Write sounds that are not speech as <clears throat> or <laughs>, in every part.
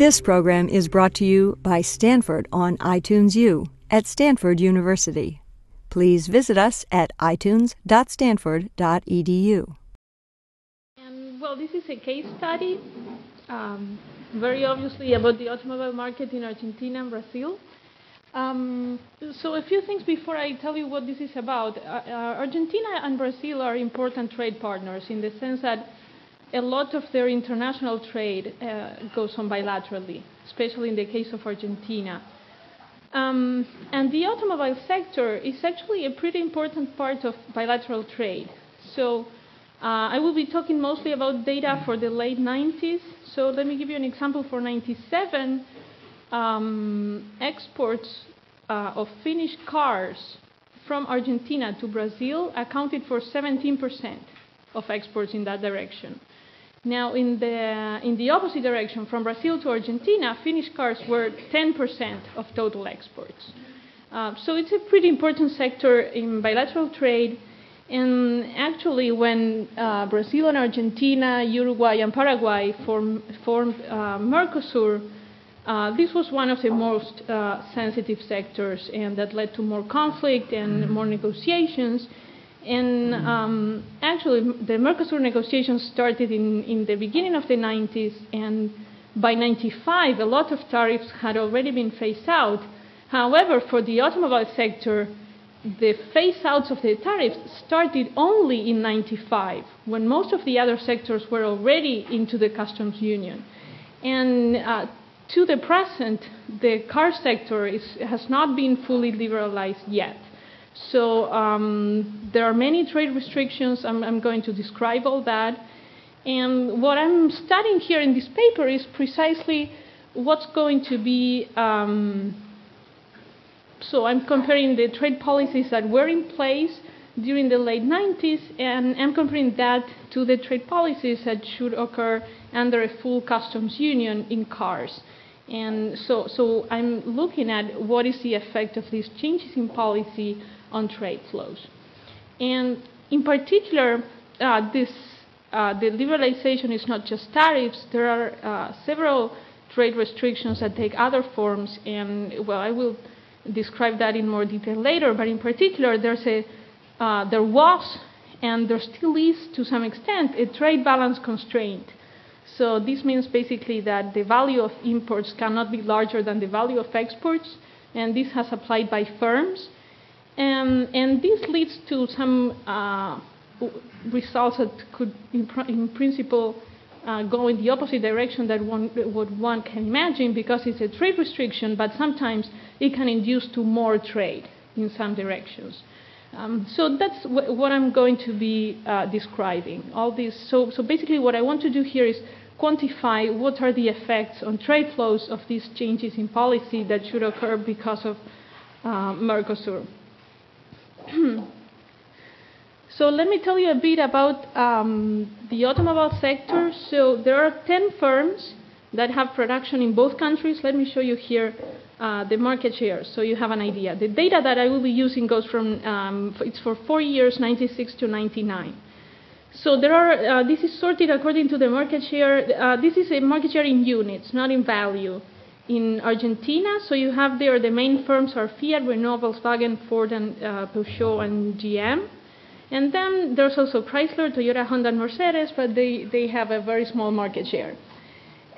This program is brought to you by Stanford on iTunes U at Stanford University. Please visit us at itunes.stanford.edu. And well, this is a case study, um, very obviously about the automobile market in Argentina and Brazil. Um, so a few things before I tell you what this is about. Uh, uh, Argentina and Brazil are important trade partners in the sense that a lot of their international trade uh, goes on bilaterally, especially in the case of Argentina. Um, and the automobile sector is actually a pretty important part of bilateral trade. So uh, I will be talking mostly about data for the late 90s. So let me give you an example for 97. Um, exports uh, of finished cars from Argentina to Brazil accounted for 17% of exports in that direction. Now, in the, in the opposite direction, from Brazil to Argentina, finished cars were 10% of total exports. Uh, so it's a pretty important sector in bilateral trade. And actually, when uh, Brazil and Argentina, Uruguay, and Paraguay form, formed uh, Mercosur, uh, this was one of the most uh, sensitive sectors, and that led to more conflict and more negotiations. And um, actually, the Mercosur negotiations started in, in the beginning of the 90s, and by 95, a lot of tariffs had already been phased out. However, for the automobile sector, the phase outs of the tariffs started only in 95, when most of the other sectors were already into the customs union. And uh, to the present, the car sector is, has not been fully liberalized yet. So um, there are many trade restrictions. I'm, I'm, going to describe all that. And what I'm studying here in this paper is precisely what's going to be. Um, so I'm comparing the trade policies that were in place during the late 90s, and I'm comparing that to the trade policies that should occur under a full customs union in cars. And so, so I'm looking at what is the effect of these changes in policy on trade flows. And in particular, uh, this, uh, the liberalization is not just tariffs, there are uh, several trade restrictions that take other forms, and well, I will describe that in more detail later, but in particular, there's a, uh, there was and there still is to some extent a trade balance constraint. So this means basically that the value of imports cannot be larger than the value of exports, and this has applied by firms. And, and this leads to some uh, results that could, in, pr- in principle, uh, go in the opposite direction that one, what one can imagine because it's a trade restriction, but sometimes it can induce to more trade in some directions. Um, so that's what I'm going to be uh, describing. All this. So, so basically, what I want to do here is quantify what are the effects on trade flows of these changes in policy that should occur because of uh, Mercosur. <clears throat> so let me tell you a bit about um, the automobile sector. So there are 10 firms that have production in both countries. Let me show you here uh, the market share so you have an idea. The data that I will be using goes from, um, it's for four years, 96 to 99. So there are, uh, this is sorted according to the market share. Uh, this is a market share in units, not in value in Argentina. So you have there the main firms are Fiat, Renault, Volkswagen, Ford, and uh, Peugeot, and GM. And then there's also Chrysler, Toyota, Honda, and Mercedes, but they, they have a very small market share.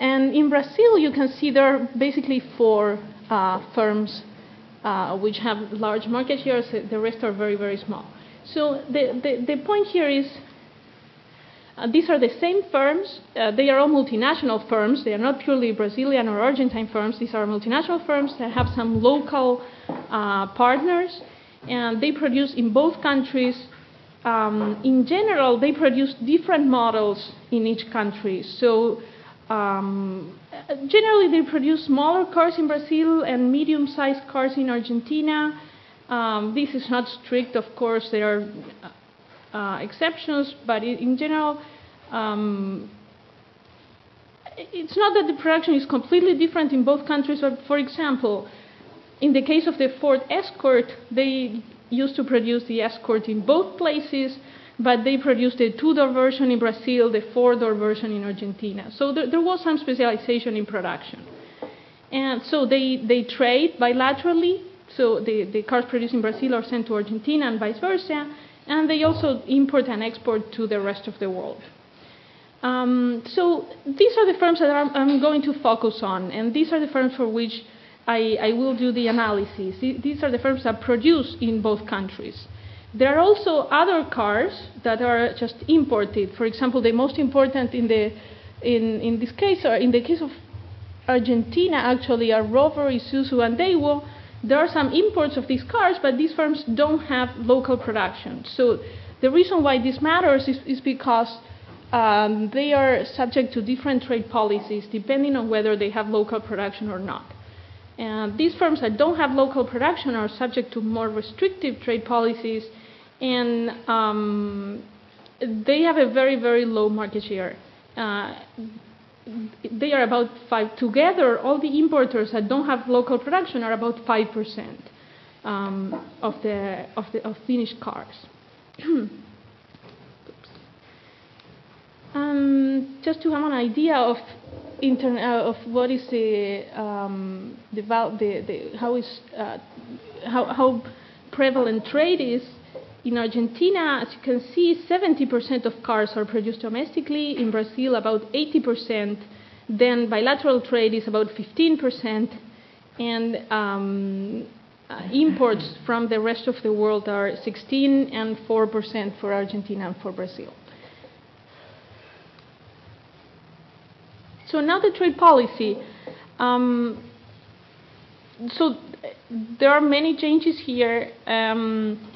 And in Brazil, you can see there are basically four uh, firms uh, which have large market shares. The rest are very, very small. So the, the, the point here is uh, these are the same firms. Uh, they are all multinational firms. They are not purely Brazilian or Argentine firms. These are multinational firms that have some local uh, partners, and they produce in both countries. Um, in general, they produce different models in each country. So, um, generally, they produce smaller cars in Brazil and medium sized cars in Argentina. Um, this is not strict, of course. There are uh, exceptions, but in general, um, it's not that the production is completely different in both countries. But for example, in the case of the Ford Escort, they used to produce the Escort in both places, but they produced the two-door version in Brazil, the four-door version in Argentina. So there, there was some specialization in production. And so they, they trade bilaterally. So the, the cars produced in Brazil are sent to Argentina and vice versa. And they also import and export to the rest of the world. Um, so these are the firms that I'm, I'm, going to focus on, and these are the firms for which I, I will do the analysis. These are the firms that produce in both countries. There are also other cars that are just imported. For example, the most important in the in, in this case, or in the case of Argentina, actually, are Rover, Isuzu, and Daewoo. There are some imports of these cars, but these firms don't have local production. So the reason why this matters is, is because um, they are subject to different trade policies depending on whether they have local production or not. And these firms that don't have local production are subject to more restrictive trade policies, and um, they have a very, very low market share. Uh, they are about five. Together, all the importers that don't have local production are about five percent um, of the of the of finished cars. <clears throat> um, just to have an idea of intern, uh, of what is the um, the, the, the, how is uh, how, how prevalent trade is. In Argentina, as you can see, 70% of cars are produced domestically. In Brazil, about 80%. Then bilateral trade is about 15%. And um, uh, imports from the rest of the world are 16 and 4% for Argentina and for Brazil. So now the trade policy. Um, so there are many changes here. Um,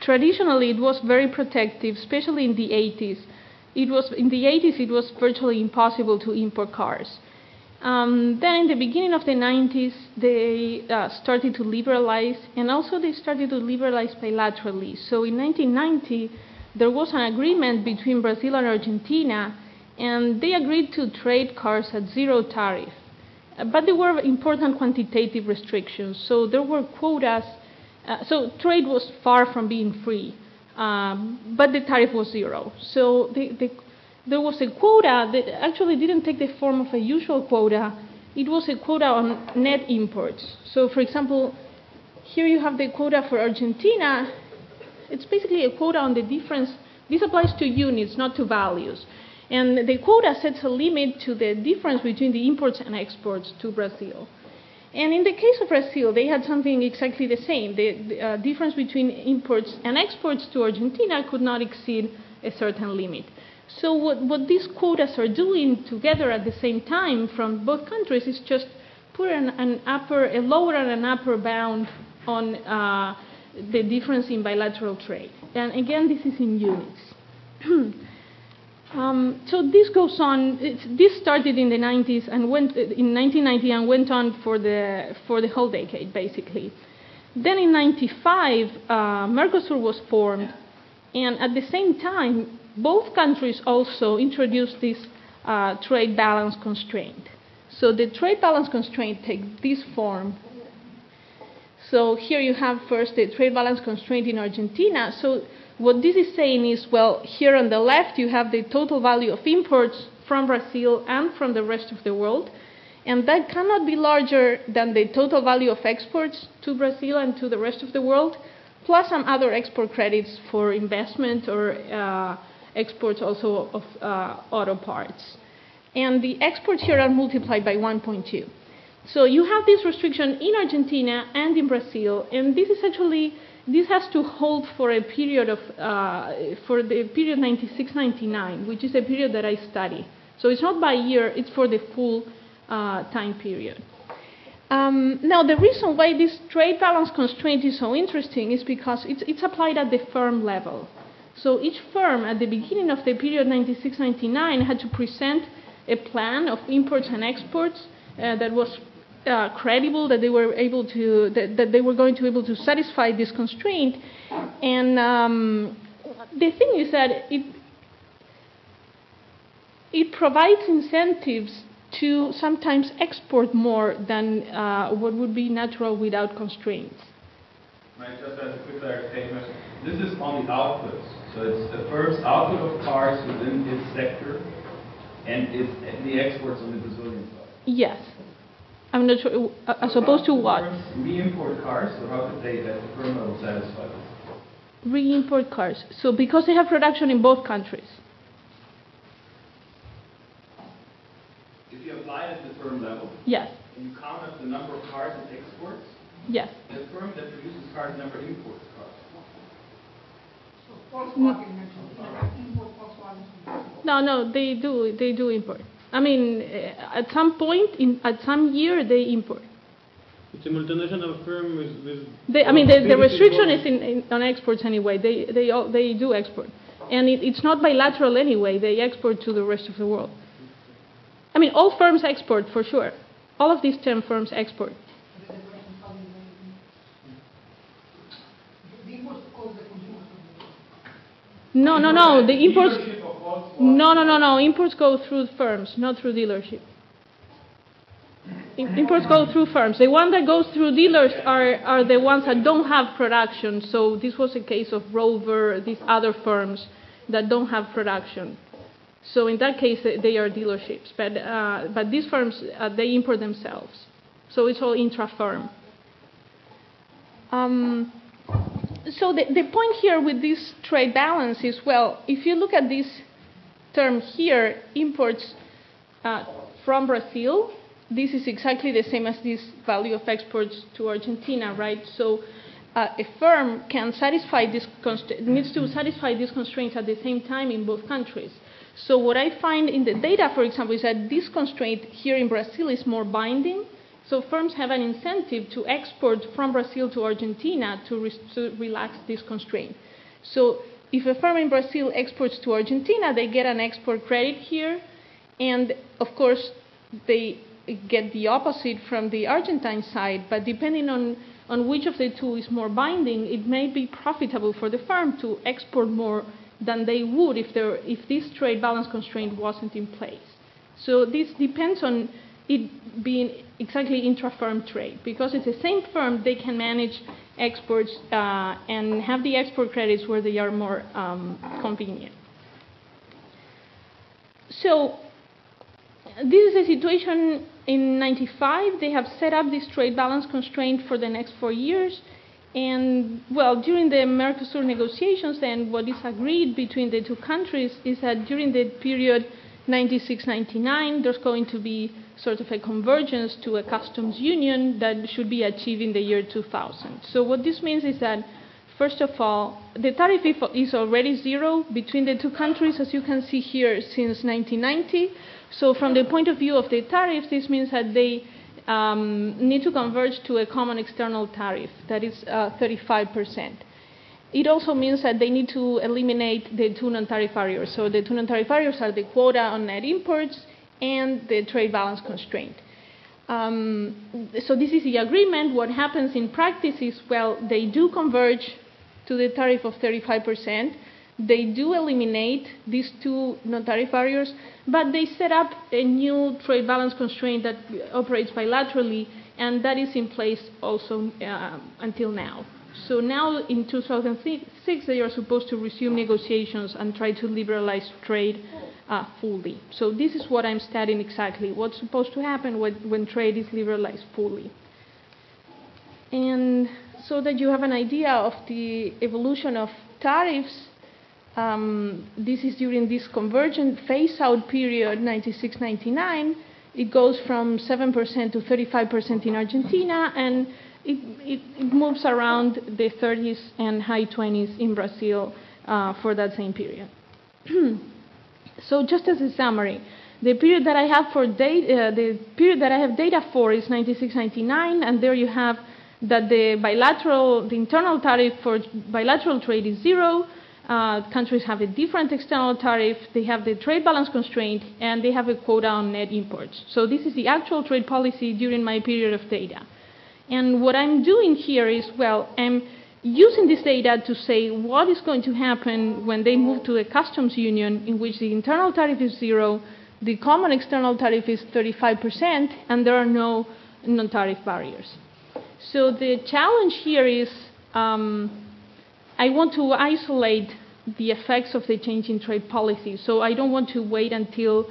traditionally, it was very protective, especially in the 80s. It was in the 80s. It was virtually impossible to import cars. Um, then, in the beginning of the 90s, they uh, started to liberalize, and also they started to liberalize bilaterally. So, in 1990, there was an agreement between Brazil and Argentina and they agreed to trade cars at zero tariff. But there were important quantitative restrictions, so there were quotas. Uh, so trade was far from being free, um, but the tariff was zero. So the, the, there was a quota that actually didn't take the form of a usual quota. It was a quota on net imports. So, for example, here you have the quota for Argentina. It's basically a quota on the difference. This applies to units, not to values. And the quota sets a limit to the difference between the imports and exports to Brazil. And in the case of Brazil, they had something exactly the same. The, the uh, difference between imports and exports to Argentina could not exceed a certain limit. So what, what these quotas are doing together at the same time from both countries is just put an, an upper, a lower and an upper bound on uh, the difference in bilateral trade. And again, this is in units. <clears throat> Um, so this goes on. this started in the 90s and went in 1990 and went on for the for the whole decade, basically. Then in 95, uh, Mercosur was formed, and at the same time, both countries also introduced this uh, trade balance constraint. So the trade balance constraint takes this form. So here you have first the trade balance constraint in Argentina. So what this is saying is, well, here on the left you have the total value of imports from Brazil and from the rest of the world, and that cannot be larger than the total value of exports to Brazil and to the rest of the world, plus some other export credits for investment or uh, exports also of uh, auto parts. And the exports here are multiplied by 1.2. So you have this restriction in Argentina and in Brazil, and this is actually this has to hold for a period of, uh, for the period 96-99, which is a period that I study. So it's not by year, it's for the full uh, time period. Um, now, the reason why this trade balance constraint is so interesting is because it's, it's applied at the firm level. So each firm at the beginning of the period 96-99 had to present a plan of imports and exports uh, that was uh, credible that they were able to that, that, they were going to be able to satisfy this constraint. And um, the thing is that it it provides incentives to sometimes export more than uh, what would be natural without constraints. Might just as a quick clarification. This is on the outputs. So it's the first output of cars within its sector, and it's the exports on the Brazilian side. Yes. I'm not sure, uh, as opposed to what? We import cars, so how could they, at the firm level, satisfy this? Re-import cars. So because they have production in both countries. If you apply it at the firm level, Yes, and you count up the number of cars it exports, yes. the firm that produces cars never imports cars. No, no, they do, they do import. I mean, uh, at some point, in, at some year, they import. It's a multinational firm with, with They, I mean, the, the restriction is in, in, on exports anyway. They, they, all- they do export. And it, it's not bilateral anyway. They export to the rest of the world. I mean, all firms export for sure. All of these 10 firms export. No, no, no. The imports. No, no, no, no. Imports go through firms, not through dealership. Imports go through firms. The one that goes through dealers are, are the ones that don't have production. So this was a case of Rover, these other firms that don't have production. So in that case, they- they are dealerships. But, uh, but these firms, uh, they import themselves. So it's all intra-firm. Um, so the, the point here with this trade balance is, well, if you look at this term here, imports uh, from Brazil, this is exactly the same as this value of exports to Argentina, right? So uh, a firm can satisfy this needs to satisfy these constraints at the same time in both countries. So what I find in the data, for example, is that this constraint here in Brazil is more binding. So firms have an incentive to export from Brazil to Argentina to, re- to relax this constraint. So if a firm in Brazil exports to Argentina, they get an export credit here, and of course they get the opposite from the Argentine side. But depending on on which of the two is more binding, it may be profitable for the firm to export more than they would if there if this trade balance constraint wasn't in place. So this depends on it being exactly intra-firm trade. Because it's the same firm, they can manage exports uh, and have the export credits where they are more um, convenient. So this is a situation in 95. They have set up this trade balance constraint for the next four years. And well, during the Mercosur negotiations, then what is agreed between the two countries is that during the period 96-99, there's going to be sort of a convergence to a customs union that should be achieved in the year 2000. So what this means is that, first of all, the tariff is already zero between the two countries, as you can see here, since 1990. So from the point of view of the tariffs, this means that they um, need to converge to a common external tariff that is uh, 35%. It also means that they need to eliminate the two non-tariff barriers. So the two non-tariff barriers are the quota on net imports and the trade balance constraint. Um, so this is the agreement. What happens in practice is, well, they do converge to the tariff of 35%. They do eliminate these two non-tariff barriers, but they set up a new trade balance constraint that operates bilaterally, and that is in place also uh, until now. So now in 2006, they are supposed to resume negotiations and try to liberalize trade fully. So this is what I'm studying exactly, what's supposed to happen when, when trade is liberalized fully. And so that you have an idea of the evolution of tariffs, um, this is during this convergent phase-out period, 96-99. It goes from 7% to 35% in Argentina, and it, it, it moves around the 30s and high 20s in Brazil uh, for that same period. <clears throat> so just as a summary, the period that I have for data, uh, the period that I have data for is 96-99, and there you have that the bilateral, the internal tariff for bilateral trade is zero. Uh, countries have a different external tariff. They have the trade balance constraint, and they have a quota on net imports. So this is the actual trade policy during my period of data. And what I'm doing here is, well, I'm using this data to say what is going to happen when they move to a customs union in which the internal tariff is zero, the common external tariff is 35%, and there are no non-tariff barriers. So the challenge here is um, I want to isolate the effects of the change in trade policy. So I don't want to wait until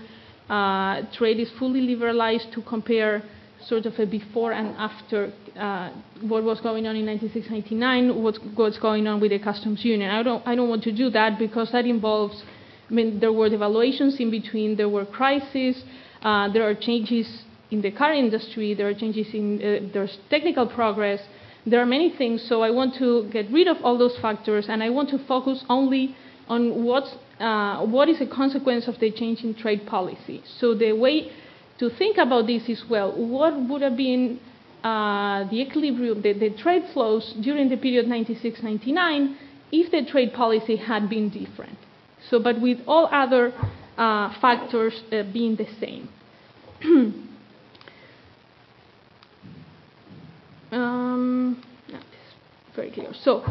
uh, trade is fully liberalized to compare sort of a before and after uh, what was going on in 96-99, what's, what's going on with the customs union. I don't, I don't want to do that because that involves, I mean, there were devaluations in between, there were crises, uh, there are changes in the car industry, there are changes in, uh, there's technical progress, there are many things, so I want to get rid of all those factors and I want to focus only on what's, uh, what is a consequence of the change in trade policy. So the way to think about this is well, what would have been uh, the equilibrium, the, the, trade flows during the period 96 99 if the trade policy had been different. So, but with all other uh, factors uh, being the same. <clears throat> um, very clear. So,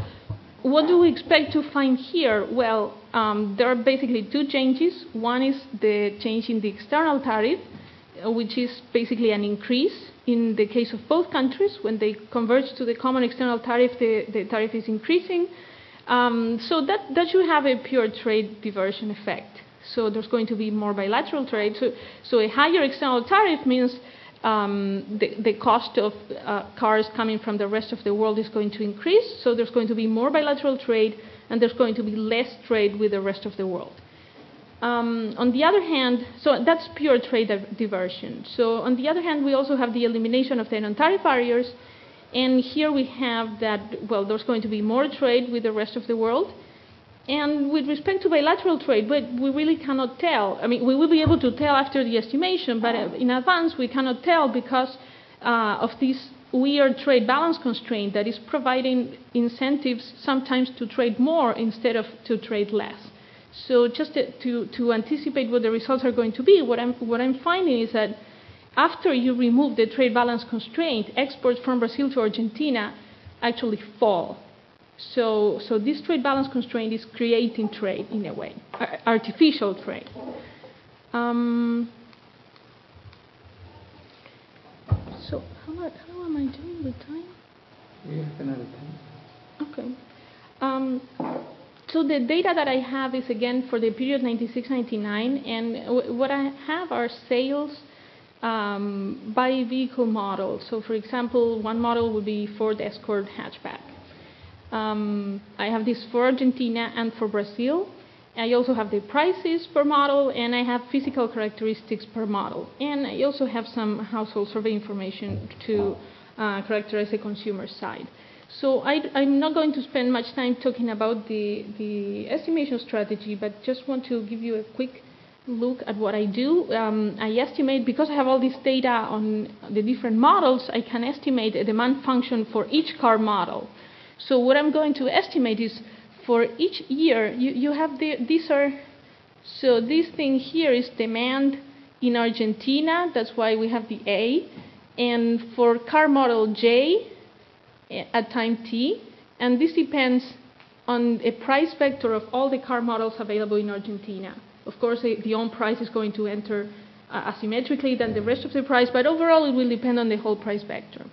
what do we expect to find here? Well, um, there are basically two changes. One is the change in the external tariff, which is basically an increase in the case of both countries. When they converge to the common external tariff, the, the tariff is increasing. Um, so that, that should have a pure trade diversion effect. So there's going to be more bilateral trade. So, so a higher external tariff means um, the, the, cost of uh, cars coming from the rest of the world is going to increase. So there's going to be more bilateral trade, and there's going to be less trade with the rest of the world. Um, on the other hand, so that's pure trade diversion. So on the other hand, we also have the elimination of the non-tariff barriers, and here we have that well, there's going to be more trade with the rest of the world. And with respect to bilateral trade, but we really cannot tell. I mean, we will be able to tell after the estimation, but in advance we cannot tell because uh, of this weird trade balance constraint that is providing incentives sometimes to trade more instead of to trade less. So just to, to anticipate what the results are going to be, what I'm, what I'm finding is that after you remove the trade balance constraint, exports from Brazil to Argentina actually fall. So, so this trade balance constraint is creating trade in a way, artificial trade. Um, so how, how am I doing with time? We have another time. Okay. Um, so the data that I have is again for the period 96-99, and what I have are sales um, by vehicle model. So for example, one model would be Ford Escort hatchback. Um, I have this for Argentina and for Brazil. I also have the prices per model, and I have physical characteristics per model. And I also have some household survey information to uh, characterize the consumer side. So I, am not going to spend much time talking about the, the estimation strategy, but just want to give you a quick look at what I do. Um, I estimate, because I have all this data on the different models, I can estimate a demand function for each car model. So what I'm going to estimate is for each year, you, you have the, these are, so this thing here is demand in Argentina, that's why we have the A. And for car model J, at time t, and this depends on a price vector of all the car models available in Argentina. Of course, the own price is going to enter uh, asymmetrically than the rest of the price, but overall it will depend on the whole price vector.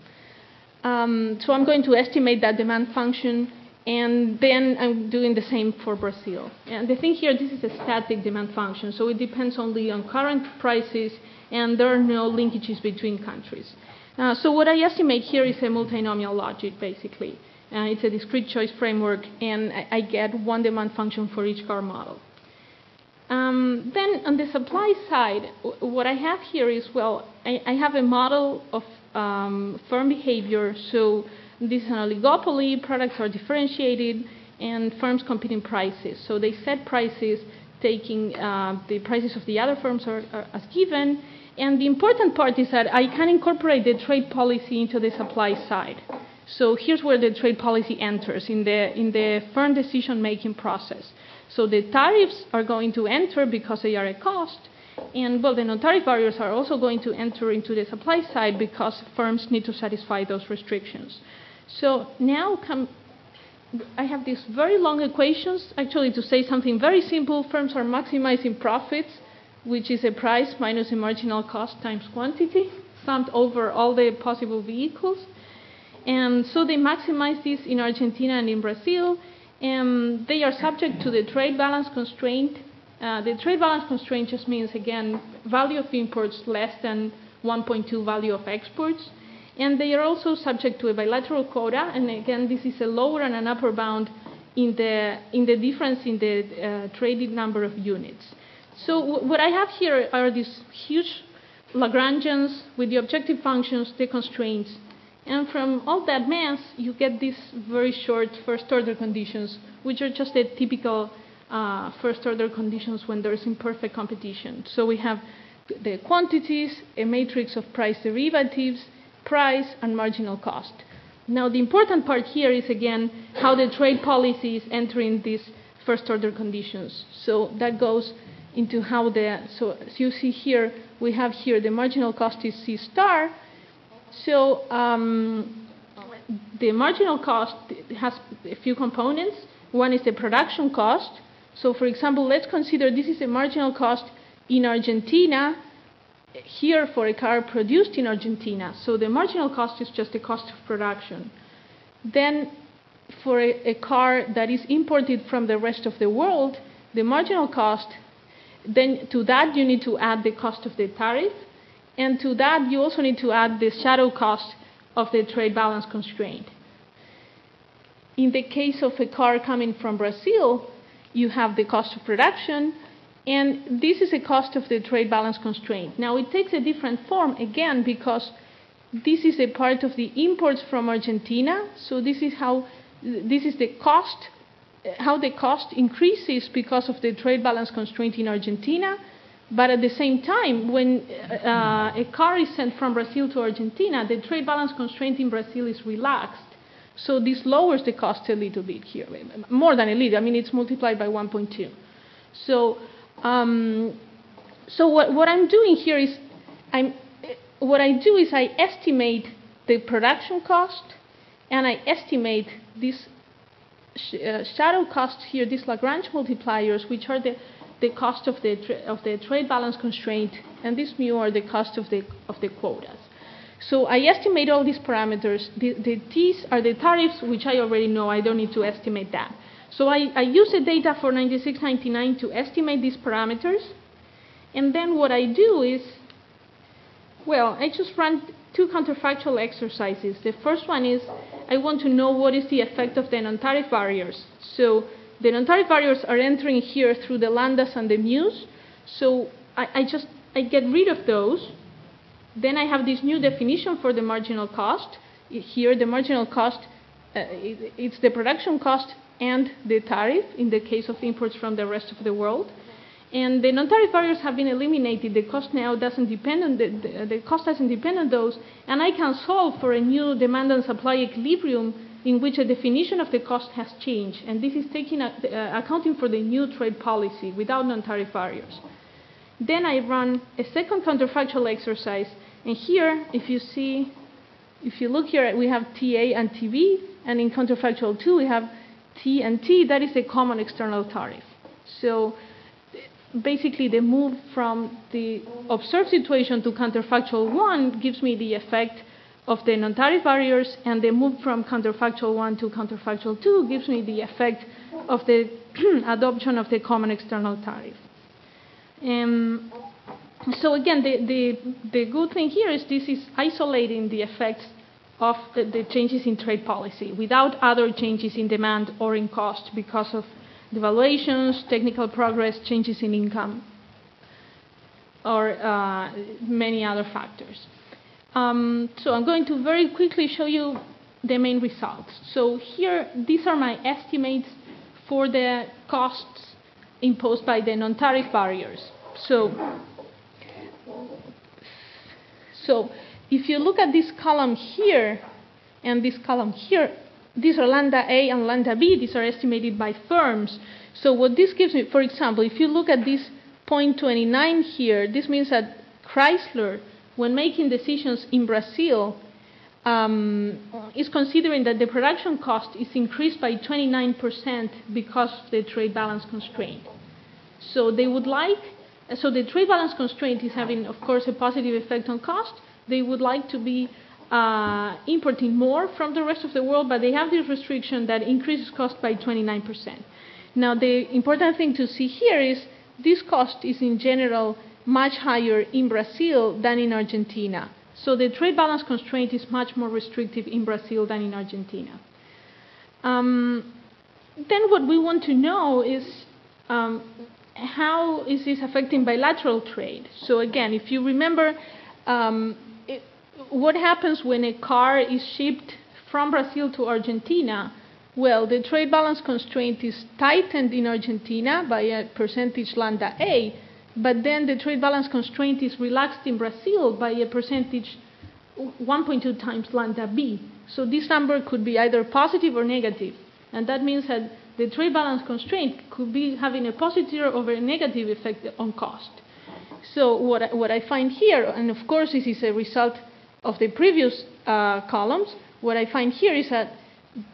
Um, so I'm going to estimate that demand function, and then I'm doing the same for Brazil. And the thing here, this is a static demand function, so it depends only on current prices, and there are no linkages between countries. Uh, so what I estimate here is a multinomial logit, basically. Uh, it's a discrete choice framework, and I, I, get one demand function for each car model. Um, then on the supply side, what I have here is, well, I, I have a model of um, firm behavior. So this is an oligopoly, products are differentiated, and firms compete in prices. So they set prices taking uh, the prices of the other firms are, are as given, and the important part is that I can incorporate the trade policy into the supply side. So here's where the trade policy enters in the, in the firm decision making process. So the tariffs are going to enter because they are a cost, and well, the non tariff barriers are also going to enter into the supply side because firms need to satisfy those restrictions. So now come, I have these very long equations. Actually, to say something very simple, firms are maximizing profits which is a price minus a marginal cost times quantity, summed over all the possible vehicles. And so they maximize this in Argentina and in Brazil. And they are subject to the trade balance constraint. Uh, the trade balance constraint just means, again, value of imports less than 1.2 value of exports. And they are also subject to a bilateral quota. And again, this is a lower and an upper bound in the, in the difference in the uh, traded number of units. So what I have here are these huge Lagrangians with the objective functions, the constraints. And from all that mass, you get these very short first order conditions, which are just the typical uh, first order conditions when there's imperfect competition. So we have the quantities, a matrix of price derivatives, price, and marginal cost. Now, the important part here is again how the trade policy is entering these first order conditions. So that goes into how the, so as you see here, we have here the marginal cost is C star. So um, the marginal cost has a few components. One is the production cost. So for example, let's consider this is a marginal cost in Argentina here for a car produced in Argentina. So the marginal cost is just the cost of production. Then for a, a, car that is imported from the rest of the world, the marginal cost, then to that you need to add the cost of the tariff, and to that you also need to add the shadow cost of the trade balance constraint. In the case of a car coming from Brazil, you have the cost of production, and this is a cost of the trade balance constraint. Now, it takes a different form, again, because this is a part of the imports from Argentina. So this is how, this is the cost, how the cost increases because of the trade balance constraint in Argentina. But at the same time, when uh, a car is sent from Brazil to Argentina, the trade balance constraint in Brazil is relaxed. So this lowers the cost a little bit here, more than a little. I mean, it's multiplied by 1.2. So um, so what, what I'm doing here is, I'm, what I do is I estimate the production cost, and I estimate this sh uh, shadow costs here, these Lagrange multipliers, which are the, the cost of the, of the trade balance constraint, and this mu are the cost of the, of the quotas. So I estimate all these parameters. The, the T's are the tariffs, which I already know. I don't need to estimate that. So I, I use the data for 9699 to estimate these parameters. And then what I do is, well, I just run two counterfactual exercises. The first one is I want to know what is the effect of the non-tariff barriers. So the non-tariff barriers are entering here through the lambdas and the mu's. So I, I just I get rid of those. Then I have this new definition for the marginal cost. Here, the marginal cost, uh, it, it's the production cost and the tariff in the case of imports from the rest of the world. And the non-tariff barriers have been eliminated. The cost now doesn't depend on the, the, the, cost doesn't depend on those, and I can solve for a new demand and supply equilibrium in which a definition of the cost has changed. And this is taking a, uh, accounting for the new trade policy without non-tariff barriers. Then I run a second counterfactual exercise, and here, if you see, if you look here, we have TA and TB, and in counterfactual two, we have T and T, that is a common external tariff. So basically the move from the observed situation to counterfactual 1 gives me the effect of the non-tariff barriers, and the move from counterfactual 1 to counterfactual 2 gives me the effect of the <clears throat> adoption of the common external tariff. Um, so again, the, the, the good thing here is this is isolating the effects of the, the changes in trade policy without other changes in demand or in cost because of devaluations, technical progress, changes in income, or uh, many other factors. Um, so I'm going to very quickly show you the main results. So here, these are my estimates for the costs imposed by the non-tariff barriers. So, so if you look at this column here and this column here, these are lambda A and lambda B. These are estimated by firms. So what this gives me, for example, if you look at this 0.29 here, this means that Chrysler, when making decisions in Brazil, um, is considering that the production cost is increased by 29% because of the trade balance constraint. So they would like, so the trade balance constraint is having, of course, a positive effect on cost, they would like to be uh, importing more from the rest of the world, but they have this restriction that increases cost by 29%. Now, the important thing to see here is this cost is in general much higher in Brazil than in Argentina. So the trade balance constraint is much more restrictive in Brazil than in Argentina. Um, then what we want to know is um, how is this affecting bilateral trade? So again, if you remember, um, what happens when a car is shipped from Brazil to Argentina? Well, the trade balance constraint is tightened in Argentina by a percentage lambda A, but then the trade balance constraint is relaxed in Brazil by a percentage 1.2 times lambda B. So this number could be either positive or negative, and that means that the trade balance constraint could be having a positive or a negative effect on cost. So what I, what I find here, and of course this is a result of the previous uh, columns, what I find here is that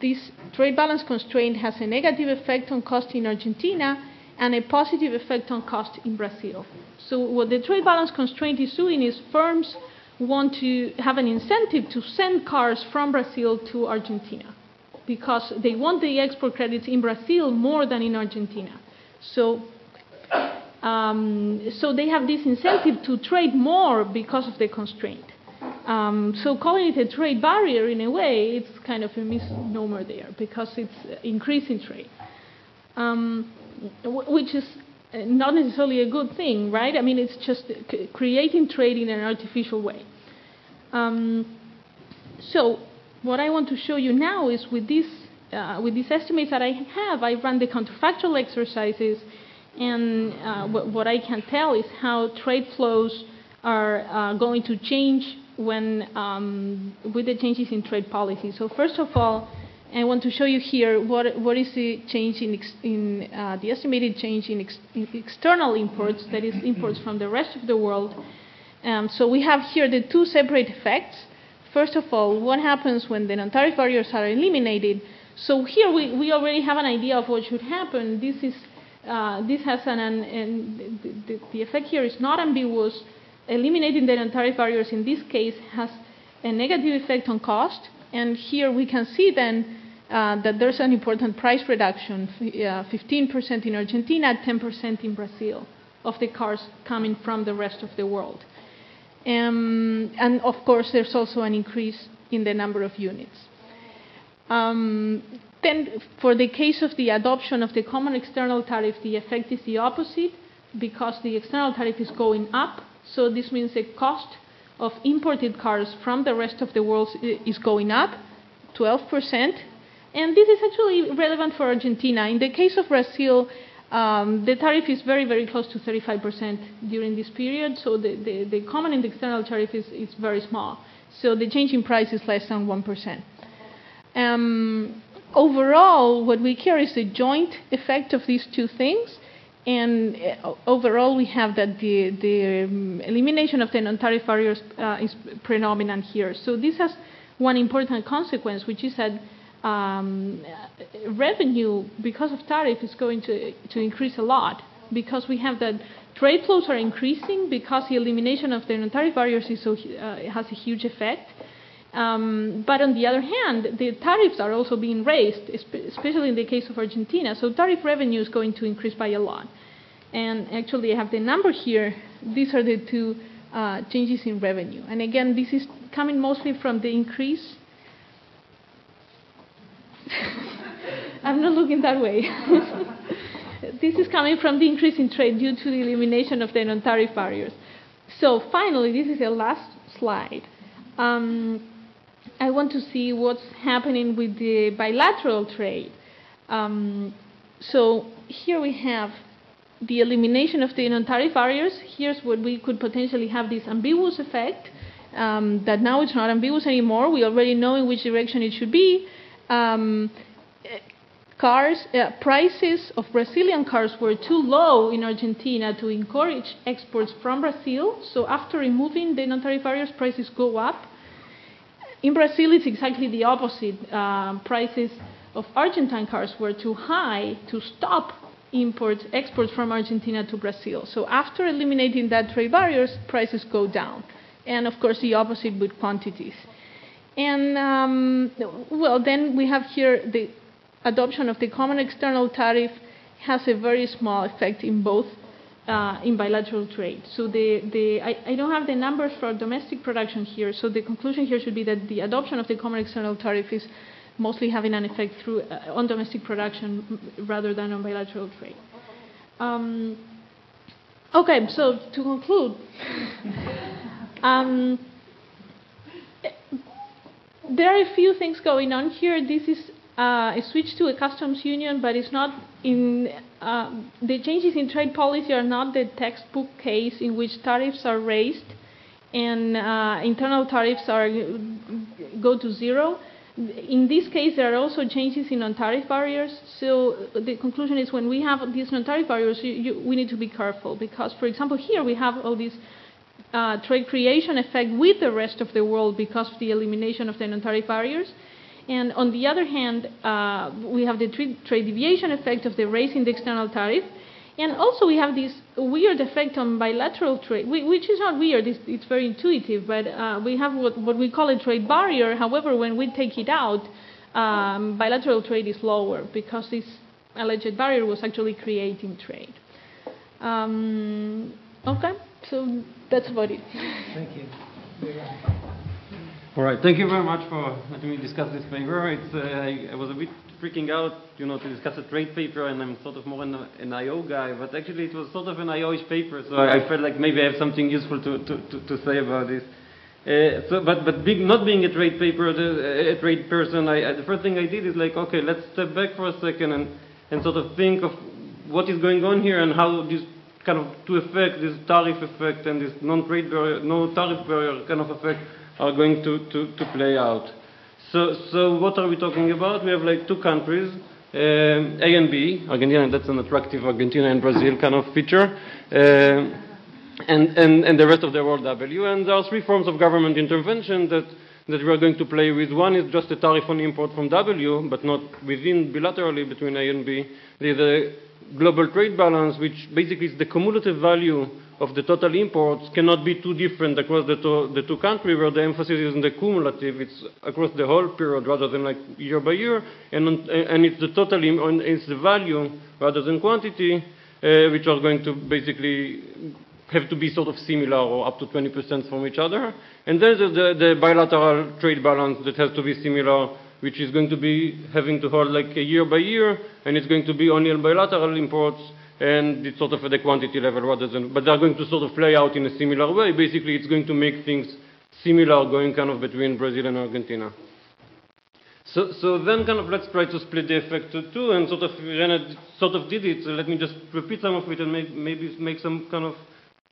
this trade balance constraint has a negative effect on cost in Argentina and a positive effect on cost in Brazil. So what the trade balance constraint is doing is firms want to have an incentive to send cars from Brazil to Argentina because they want the export credits in Brazil more than in Argentina. So, um, so they have this incentive to trade more because of the constraint. Um, so calling it a trade barrier in a way, it's kind of a misnomer there because it's increasing trade, um, which is not necessarily a good thing, right? I mean, it's just creating trade in an artificial way. Um, so what I want to show you now is with these, uh, with these estimates that I have, I run the counterfactual exercises, and uh, what, what, I can tell is how trade flows are uh, going to change when um, with the changes in trade policy. So first of all, I want to show you here what, what is the change in, ex, in uh, the estimated change in, ex, in, external imports, that is imports from the rest of the world. Um, so we have here the two separate effects. First of all, what happens when the non-tariff barriers are eliminated? So here we, we already have an idea of what should happen. This is uh, this has an, an, an the, the, effect here is not ambiguous. Eliminating the non-tariff barriers in this case has a negative effect on cost, and here we can see then uh, that there's an important price reduction, uh, 15% in Argentina, 10% in Brazil, of the cars coming from the rest of the world. Um, and of course, there's also an increase in the number of units. Um, then, for the case of the adoption of the common external tariff, the effect is the opposite because the external tariff is going up. So, this means the cost of imported cars from the rest of the world is going up 12%. And this is actually relevant for Argentina. In the case of Brazil, um, the tariff is very, very close to 35% during this period, so the, the, the common and external tariff is, is very small. So the change in price is less than 1%. Um, overall, what we care is the joint effect of these two things. And uh, overall, we have that the, the um, elimination of the non-tariff barriers uh, is predominant here. So this has one important consequence, which is that um, revenue because of tariff is going to, to increase a lot because we have that trade flows are increasing because the elimination of the non-tariff barriers is so, uh, has a huge effect. Um, but on the other hand, the tariffs are also being raised, especially in the case of Argentina. So tariff revenue is going to increase by a lot. And actually, I have the number here. These are the two uh, changes in revenue. And again, this is coming mostly from the increase <laughs> I'm not looking that way. <laughs> this is coming from the increase in trade due to the elimination of the non-tariff barriers. So finally, this is the last slide. Um, I want to see what's happening with the bilateral trade. Um, so here we have the elimination of the non-tariff barriers. Here's what we could potentially have this ambiguous effect um, that now it's not ambiguous anymore. We already know in which direction it should be um, cars uh, prices of Brazilian cars were too low in Argentina to encourage exports from Brazil. So after removing the non-tariff barriers, prices go up. In Brazil, it's exactly the opposite. Uh, prices of Argentine cars were too high to stop imports, exports from Argentina to Brazil. So after eliminating that trade barriers, prices go down. And of course, the opposite with quantities. And um, well, then we have here the adoption of the common external tariff has a very small effect in both uh, in bilateral trade. So the, the, I, I don't have the numbers for domestic production here, so the conclusion here should be that the adoption of the common external tariff is mostly having an effect through, uh, on domestic production rather than on bilateral trade. Um, okay, so to conclude, <laughs> um, there are a few things going on here. This is uh, a switch to a customs union, but it's not in uh, the changes in trade policy are not the textbook case in which tariffs are raised and uh, internal tariffs are go to zero. In this case, there are also changes in non-tariff barriers. So the conclusion is when we have these non-tariff barriers, you, you, we need to be careful because, for example, here we have all this uh, trade creation effect with the rest of the world because of the elimination of the non-tariff barriers. And on the other hand, uh, we have the trade deviation effect of the raising the external tariff. And also we have this weird effect on bilateral trade, which is not weird, it's, it's very intuitive, but uh, we have what, what, we call a trade barrier. However, when we take it out, um, bilateral trade is lower because this alleged barrier was actually creating trade. Um, okay, so that's about it. Thank you. All right. Thank you very much for letting me discuss this paper. It's, uh, I, I, was a bit freaking out, you know, to discuss a trade paper, and I'm sort of more an, an IO guy, but actually it was sort of an IO-ish paper, so I, I, felt like maybe I have something useful to, to, to, to say about this. Uh, so, but but big, not being a trade paper, the, a trade person, I, the first thing I did is like, okay, let's step back for a second and, and sort of think of what is going on here and how this kind of to affect this tariff effect and this non-trade barrier, no tariff barrier kind of effect are going to, to, to play out. So, so what are we talking about? We have like two countries, um, A and B, Argentina, that's an attractive Argentina and Brazil kind of feature, um, and, and, and the rest of the world W. And there are three forms of government intervention that, that we are going to play with. One is just a tariff on import from W, but not within bilaterally between A and B. There's a global trade balance, which basically is the cumulative value of the total imports cannot be too different across the, to, the two countries where the emphasis is on the cumulative. It's across the whole period rather than like year by year, and, on, and it's the total, it's the value rather than quantity, uh, which are going to basically have to be sort of similar or up to 20% from each other. And then there's the, the bilateral trade balance that has to be similar which is going to be having to hold like a year by year, and it's going to be only on bilateral imports, and it's sort of at the quantity level rather than, but they're going to sort of play out in a similar way. Basically, it's going to make things similar going kind of between Brazil and Argentina. So, so then kind of let's try to split the effect to two and sort of Rene sort of did it. So let me just repeat some of it and make, maybe make some kind of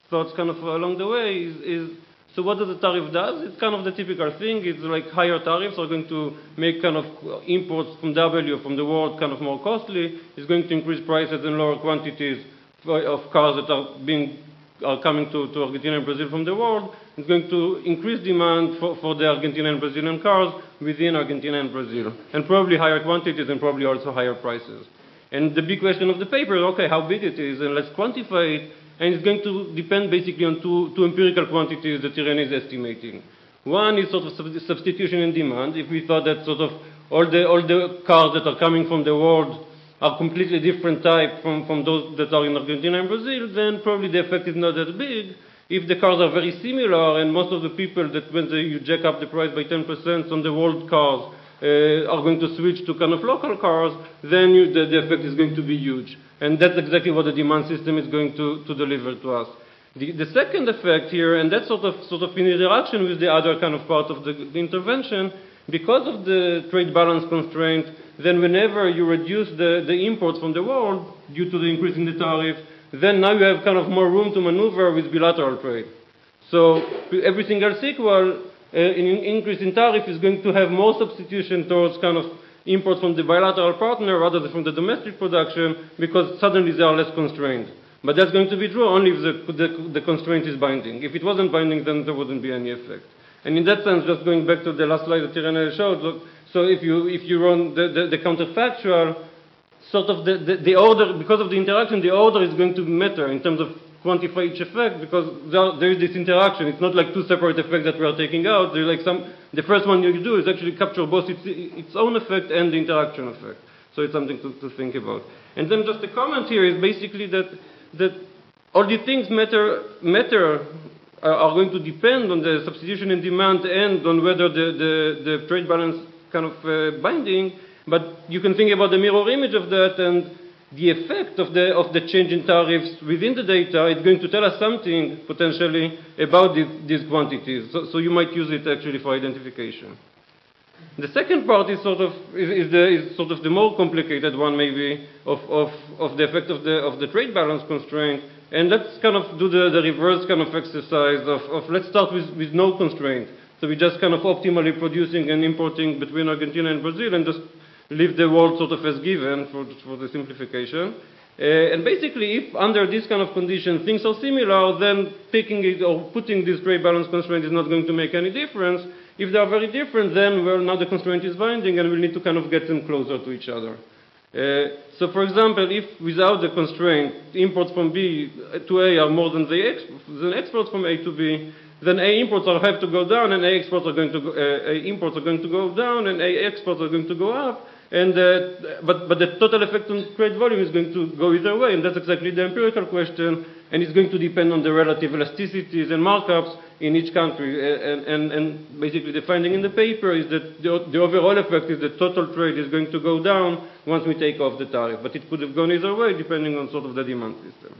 thoughts kind of along the way is, is so what does the tariff does? It's kind of the typical thing. It's like higher tariffs are going to make kind of imports from W from the world kind of more costly. It's going to increase prices and lower quantities of cars that are being are coming to, to Argentina and Brazil from the world. It's going to increase demand for, for the Argentina and Brazilian cars within Argentina and Brazil, and probably higher quantities and probably also higher prices. And the big question of the paper is, okay, how big it is, and let's quantify it and it's going to depend basically on two, two empirical quantities that Irene is estimating. One is sort of substitution in demand. If we thought that sort of all the, all the cars that are coming from the world are completely different type from, from those that are in Argentina and Brazil, then probably the effect is not that big. If the cars are very similar and most of the people that when they, you jack up the price by 10% on the world cars uh, are going to switch to kind of local cars, then you, the, the effect is going to be huge. And that's exactly what the demand system is going to, to deliver to us. The, the, second effect here, and that's sort of, sort of in interaction with the other kind of part of the, the intervention, because of the trade balance constraint, then whenever you reduce the, the imports from the world due to the increase in the tariff, then now you have kind of more room to maneuver with bilateral trade. So everything else equal, uh, an increase in tariff is going to have more substitution towards kind of import from the bilateral partner rather than from the domestic production because suddenly they are less constrained. But that's going to be true only if the, the, the constraint is binding. If it wasn't binding, then there wouldn't be any effect. And in that sense, just going back to the last slide that Irene showed, look, so if you, if you run the, the, the counterfactual, sort of the, the, the, order, because of the interaction, the order is going to matter in terms of quantify each effect because there, is this interaction. It's not like two separate effects that we are taking out. They're like some, the first one you do is actually capture both its, its own effect and the interaction effect. So it's something to, to think about. And then just a comment here is basically that, that all the things matter, matter are, are going to depend on the substitution in demand and on whether the, the, the trade balance kind of uh, binding. But you can think about the mirror image of that and the effect of the, of the change in tariffs within the data is going to tell us something potentially about these, these quantities. So, so you might use it actually for identification. The second part is sort of is, is, the, is sort of the more complicated one maybe of, of, of the effect of the of the trade balance constraint. And let's kind of do the, the reverse kind of exercise of, of let's start with, with no constraint. So we're just kind of optimally producing and importing between Argentina and Brazil and just leave the world sort of as given for, for the simplification. Uh, and basically, if under this kind of condition things are similar, then taking it or putting this trade balance constraint is not going to make any difference. If they are very different, then well, now the constraint is binding and we need to kind of get them closer to each other. Uh, so, for example, if without the constraint, imports from B to A are more than the ex- than exports from A to B, then A imports are, have to go down, and A exports are going to go, uh, A imports are going to go down, and A exports are going to go up. And uh, but but the total effect on trade volume is going to go either way, and that's exactly the empirical question. And it's going to depend on the relative elasticities and markups in each country. And, and, and basically, the finding in the paper is that the, the overall effect is that total trade is going to go down once we take off the tariff. But it could have gone either way, depending on sort of the demand system.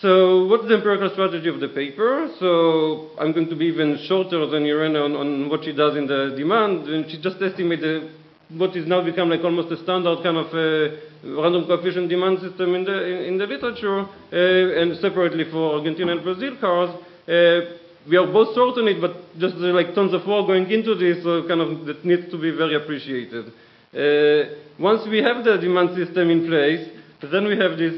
So what's the empirical strategy of the paper? So I'm going to be even shorter than Irene on, on what she does in the demand, and she just estimated what is now become like almost a standard kind of uh, random coefficient demand system in the in, the literature, uh, and separately for Argentina and Brazil cars. Uh, we are both short on it, but just uh, like tons of work going into this, uh, kind of that needs to be very appreciated. Uh, once we have the demand system in place, then we have this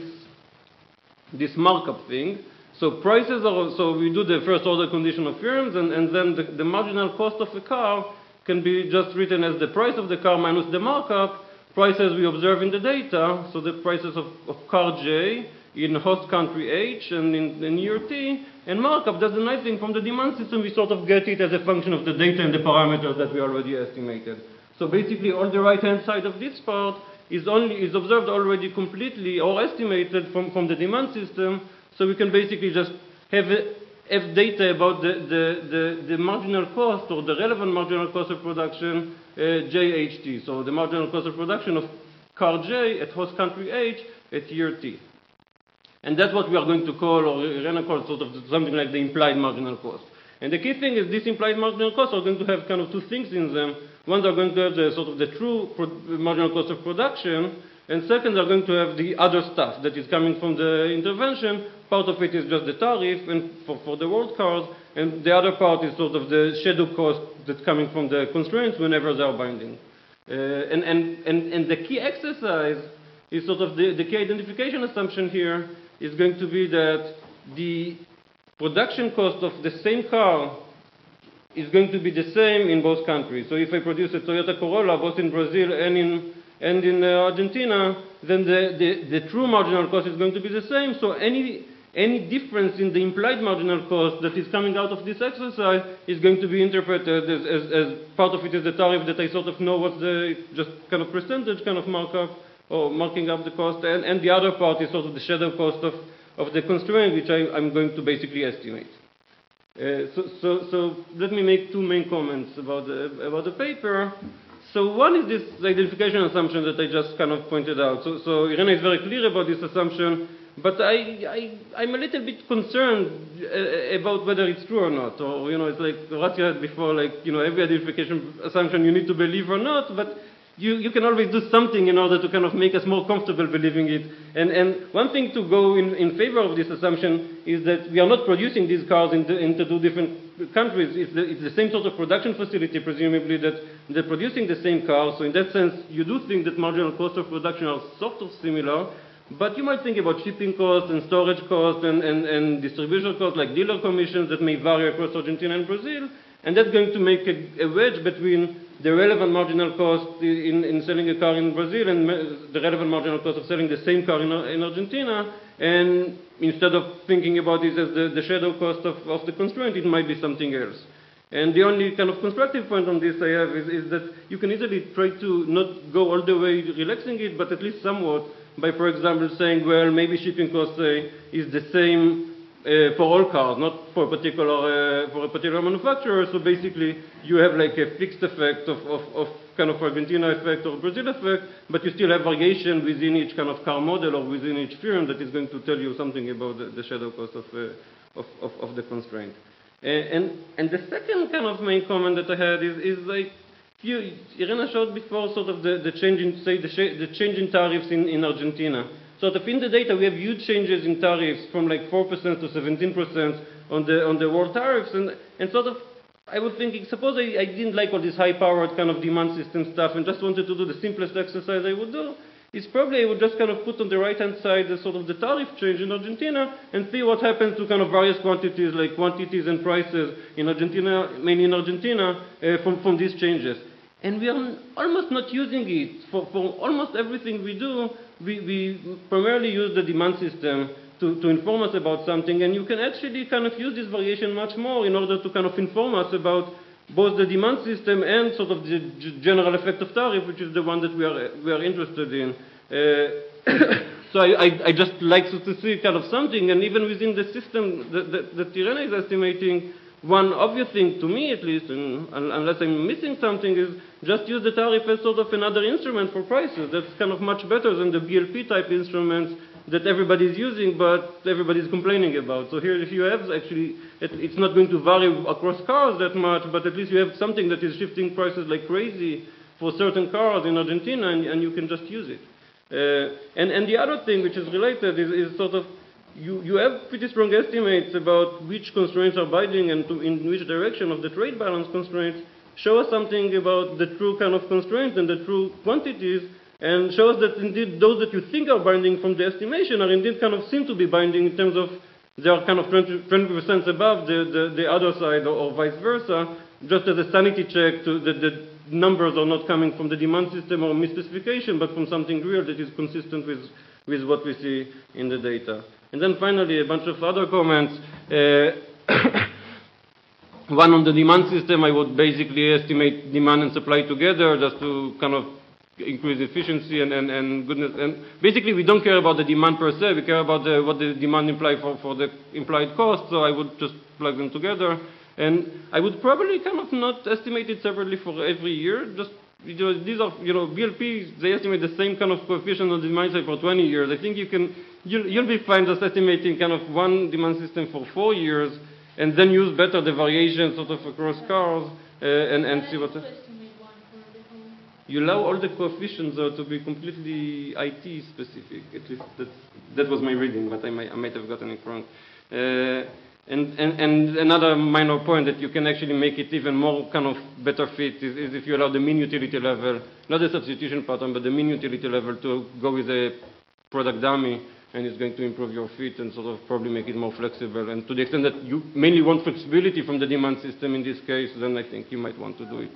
this markup thing. So prices are, so we do the first order condition of firms, and, and then the, the marginal cost of a car can be just written as the price of the car minus the markup, prices we observe in the data, so the prices of, of car J in host country H and in, in year T, and markup, that's the nice thing, from the demand system we sort of get it as a function of the data and the parameters that we already estimated. So basically all the right hand side of this part is only is observed already completely or estimated from, from the demand system, so we can basically just have a, have data about the, the, the, the, marginal cost or the relevant marginal cost of production, uh, JHT, so the marginal cost of production of car J at host country H at year T. And that's what we are going to call, or Irena calls sort of something like the implied marginal cost. And the key thing is these implied marginal costs are going to have kind of two things in them. One, they're going to have the sort of the true marginal cost of production, and second, they're going to have the other stuff that is coming from the intervention. Part of it is just the tariff and for, for the world cars, and the other part is sort of the shadow cost that's coming from the constraints whenever they are binding. Uh, and, and, and, and the key exercise is sort of the, the key identification assumption here is going to be that the production cost of the same car is going to be the same in both countries. So if I produce a Toyota Corolla both in Brazil and in and in uh, Argentina, then the, the, the, true marginal cost is going to be the same. So any, any difference in the implied marginal cost that is coming out of this exercise is going to be interpreted as, as, as part of it is the tariff that I sort of know what's the just kind of percentage kind of markup or marking up the cost, and, and the other part is sort of the shadow cost of, of the constraint, which I, I'm going to basically estimate. Uh, so, so, so let me make two main comments about the, about the paper. So one is this identification assumption that I just kind of pointed out. So, so Irena is very clear about this assumption, but I, I, I'm a little bit concerned uh, about whether it's true or not. Or, you know, it's like what you had before, like, you know, every identification assumption you need to believe or not, but you, you can always do something in order to kind of make us more comfortable believing it. And, and one thing to go in, in favor of this assumption is that we are not producing these cars into, into two different countries. It's the, it's the same sort of production facility, presumably, that they're producing the same car. So in that sense, you do think that marginal cost of production are sort of similar. But you might think about shipping costs and storage costs and, and, and distribution costs like dealer commissions that may vary across Argentina and Brazil. And that's going to make a, a wedge between the relevant marginal cost in, in, selling a car in Brazil and the relevant marginal cost of selling the same car in, in Argentina. And instead of thinking about this as the, the shadow cost of, of, the constraint, it might be something else. And the only kind of constructive point on this I have is, is, that you can easily try to not go all the way relaxing it, but at least somewhat by, for example, saying, well, maybe shipping cost uh, is the same uh, for all cars, not for a particular uh, for a particular manufacturer. So basically, you have like a fixed effect of, of, of kind of Argentina effect or Brazil effect, but you still have variation within each kind of car model or within each firm that is going to tell you something about the, the shadow cost of, uh, of, of, of, the constraint. Uh, and, and the second kind of main comment that I had is, is like, you, Irena showed before sort of the, the change in, say, the, the change in tariffs in, in Argentina. So to in the data, we have huge changes in tariffs from like 4% to 17% on the, on the world tariffs. And, and sort of, I was thinking, suppose I, I didn't like all this high-powered kind of demand system stuff and just wanted to do the simplest exercise I would do, is probably I would just kind of put on the right-hand side the sort of the tariff change in Argentina and see what happens to kind of various quantities, like quantities and prices in Argentina, mainly in Argentina, uh, from, from these changes. And we are almost not using it. For, for almost everything we do, we, we primarily use the demand system to, to inform us about something, and you can actually kind of use this variation much more in order to kind of inform us about both the demand system and sort of the general effect of tariff, which is the one that we are, we are interested in. Uh, <coughs> so I, I, I, just like to, to, see kind of something, and even within the system that, that, that Irena is estimating, one obvious thing to me at least, and unless I'm missing something, is just use the tariff as sort of another instrument for prices. That's kind of much better than the BLP type instruments that everybody is using, but everybody is complaining about. So here, if you have actually, it's not going to vary across cars that much, but at least you have something that is shifting prices like crazy for certain cars in Argentina, and, and you can just use it. Uh, and, and the other thing which is related is, is sort of you, you have pretty strong estimates about which constraints are binding and to, in which direction of the trade balance constraints. Show us something about the true kind of constraints and the true quantities, and shows that indeed those that you think are binding from the estimation are indeed kind of seem to be binding in terms of they are kind of 20, percent above the, the, the, other side or, or, vice versa, just as a sanity check to that the numbers are not coming from the demand system or misspecification, but from something real that is consistent with, with what we see in the data. And then finally, a bunch of other comments. Uh, <coughs> one on the demand system, I would basically estimate demand and supply together just to kind of increase efficiency and, and, and goodness. And basically, we don't care about the demand per se. We care about the, what the demand imply for, for the implied cost. So I would just plug them together. And I would probably kind of not estimate it separately for every year, just these are, you know, BLP, they estimate the same kind of coefficient on the demand side for 20 years. I think you can, you'll, you'll be fine just estimating kind of one demand system for four years and then use better the variation sort of across cars uh, and, and see what. You allow all the coefficients uh, to be completely IT specific. At least that's, that was my reading, but I might, I might have gotten it wrong. Uh, and, and, and, another minor point that you can actually make it even more kind of better fit is, is, if you allow the mean utility level, not the substitution pattern, but the mean utility level to go with a product dummy, and it's going to improve your fit and sort of probably make it more flexible. And to the extent that you mainly want flexibility from the demand system in this case, then I think you might want to do it.